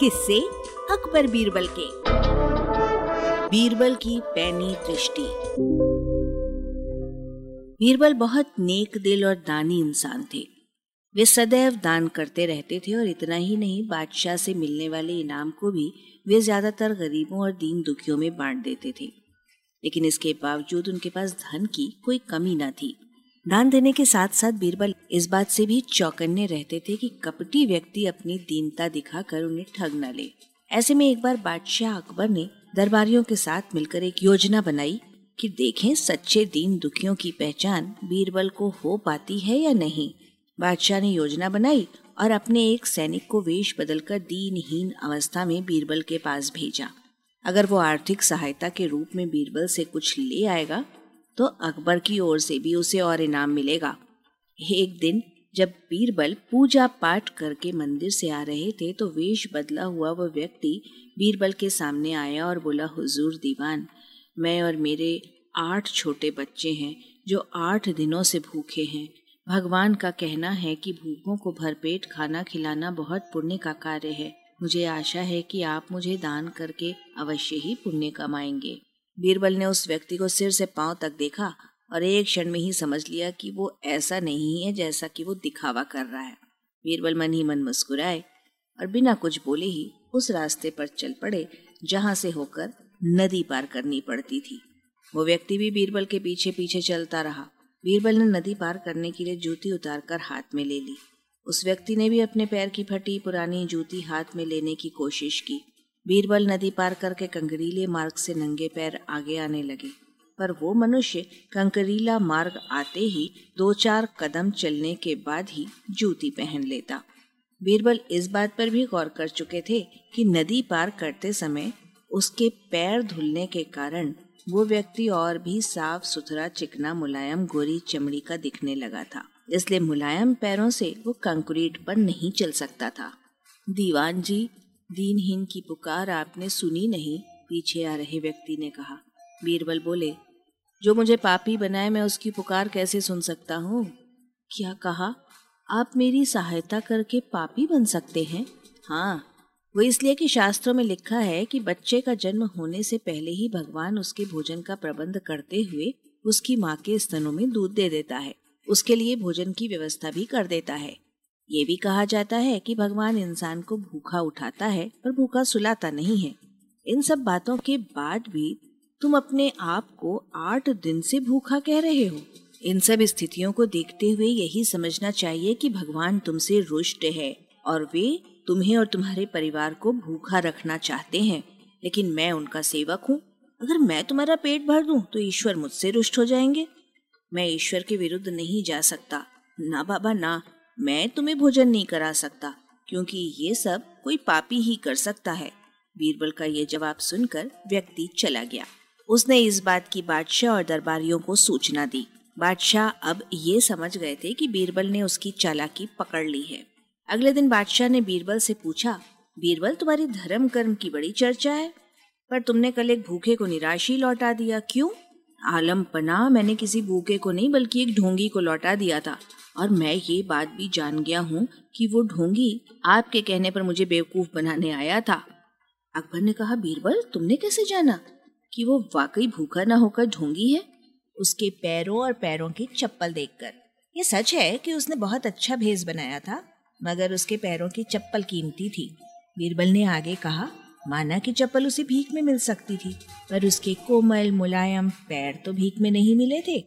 किससे अकबर बीरबल के। बीरबल की पैनी दृष्टि। बीरबल बहुत नेक दिल और दानी इंसान थे। वे सदैव दान करते रहते थे और इतना ही नहीं, बादशाह से मिलने वाले इनाम को भी वे ज़्यादातर गरीबों और दीन दुखियों में बांट देते थे। लेकिन इसके बावजूद उनके पास धन की कोई कमी न थी। दान देने के साथ साथ बीरबल इस बात से भी चौकन्ने रहते थे कि कपटी व्यक्ति अपनी दीनता दिखाकर उन्हें ठग न ले। ऐसे में एक बार बादशाह अकबर ने दरबारियों के साथ मिलकर एक योजना बनाई कि देखें सच्चे दीन दुखियों की पहचान बीरबल को हो पाती है या नहीं। बादशाह ने योजना बनाई और अपने एक सैनिक को वेश बदलकर दीनहीन अवस्था में बीरबल के पास भेजा। अगर वो आर्थिक सहायता के रूप में बीरबल से कुछ ले आएगा तो अकबर की ओर से भी उसे और इनाम मिलेगा। एक दिन जब बीरबल पूजा पाठ करके मंदिर से आ रहे थे तो वेश बदला हुआ वह व्यक्ति बीरबल के सामने आया और बोला, हुजूर दीवान, मैं और मेरे आठ छोटे बच्चे हैं, जो आठ दिनों से भूखे हैं। भगवान का कहना है कि भूखों को भरपेट खाना खिलाना बहुत पुण्य का कार्य है। मुझे आशा है कि आप मुझे दान करके अवश्य ही पुण्य कमाएँगे। बीरबल ने उस व्यक्ति को सिर से पाँव तक देखा और एक क्षण में ही समझ लिया कि वो ऐसा नहीं है जैसा कि वो दिखावा कर रहा है। बीरबल मन ही मन मुस्कुराए और बिना कुछ बोले ही उस रास्ते पर चल पड़े, जहाँ से होकर नदी पार करनी पड़ती थी। वो व्यक्ति भी बीरबल के पीछे पीछे चलता रहा। बीरबल ने नदी पार करने के लिए जूती उतारकर हाथ में ले ली। उस व्यक्ति ने भी अपने पैर की फटी पुरानी जूती हाथ में लेने की कोशिश की। बीरबल नदी पार करके कंकरीले मार्ग से नंगे पैर आगे आने लगे। पर वो मनुष्य कंकरीला मार्ग आते ही दो चार कदम चलने के बाद ही जूती पहन लेता। बीरबल इस बात पर भी गौर कर चुके थे कि नदी पार करते समय उसके पैर धुलने के कारण वो व्यक्ति और भी साफ़ सुथरा चिकना मुलायम गोरी चमड़ी का दिखने लगा था। इसलिए मुलायम पैरों से वो कंक्रीट पर नहीं चल सकता था। दीवान जी दीनहीन की पुकार आपने सुनी नहीं, पीछे आ रहे व्यक्ति ने कहा। बीरबल बोले, जो मुझे पापी बनाए मैं उसकी पुकार कैसे सुन सकता हूँ? क्या कहा? आप मेरी सहायता करके पापी बन सकते हैं? हाँ वो इसलिए कि शास्त्रों में लिखा है कि बच्चे का जन्म होने से पहले ही भगवान उसके भोजन का प्रबंध करते हुए उसकी माँ के स्तनों में दूध दे देता है। उसके लिए भोजन की व्यवस्था भी कर देता है। ये भी कहा जाता है कि भगवान इंसान को भूखा उठाता है, पर भूखा सुलाता नहीं है। इन सब बातों के बाद भी तुम अपने आप को आठ दिन से भूखा कह रहे हो। इन सब स्थितियों को देखते हुए यही समझना चाहिए कि भगवान तुमसे रुष्ट है और वे तुम्हें और तुम्हारे परिवार को भूखा रखना चाहते हैं। लेकिन मैं उनका सेवक हूँ। अगर मैं तुम्हारा पेट भर दूँ तो ईश्वर मुझसे रुष्ट हो जाएँगे। मैं ईश्वर के विरुद्ध नहीं जा सकता। ना बाबा, ना। मैं तुम्हें भोजन नहीं करा सकता, क्योंकि ये सब कोई पापी ही कर सकता है। बीरबल का ये जवाब सुनकर व्यक्ति चला गया। उसने इस बात की बादशाह और दरबारियों को सूचना दी। बादशाह अब ये समझ गए थे कि बीरबल ने उसकी चालाकी पकड़ ली है। अगले दिन बादशाह ने बीरबल से पूछा, बीरबल, तुम्हारी धर्म कर्म की बड़ी चर्चा है, पर तुमने कल एक भूखे को निराशी लौटा दिया, क्यों? आलम पना मैंने किसी भूखे को नहीं, बल्कि एक ढोंगी को लौटा दिया था। और मैं ये बात भी जान गया हूँ कि वो ढोंगी आपके कहने पर मुझे बेवकूफ़ बनाने आया था। अकबर ने कहा, बीरबल, तुमने कैसे जाना कि वो वाकई भूखा ना होकर ढोंगी है? उसके पैरों और पैरों की चप्पल देखकर। ये सच है कि उसने बहुत अच्छा भेज बनाया था, मगर उसके पैरों की चप्पल कीमती थी। बीरबल ने आगे कहा माना कि चप्पल उसे भीख में मिल सकती थी, पर उसके कोमल, मुलायम पैर तो भीख में नहीं मिले थे।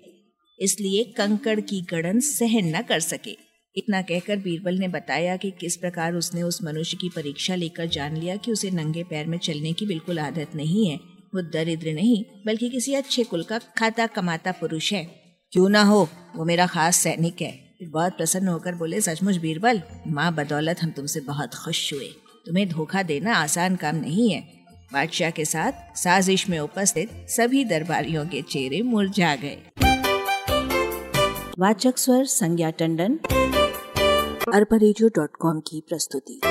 इसलिए कंकड़ की गड़न सहन न कर सके। इतना कहकर बीरबल ने बताया कि किस प्रकार उसने उस मनुष्य की परीक्षा लेकर जान लिया कि उसे नंगे पैर में चलने की बिल्कुल आदत नहीं है। वो दरिद्र नहीं, बल्कि किसी अच्छे कुल का खाता कमाता पुरुष है। क्यों ना हो? वो मेरा खास सैनिक है। बहुत प्रसन्न होकर बोले, सचमुच बीरबल, माँ बदौलत हम तुमसे बहुत खुश हुए। तुम्हें धोखा देना आसान काम नहीं है। बादशाह के साथ साजिश में उपस्थित सभी दरबारियों के चेहरे मुरझा गए। वाचक स्वर संज्ञा टंडन, अरबा की प्रस्तुति।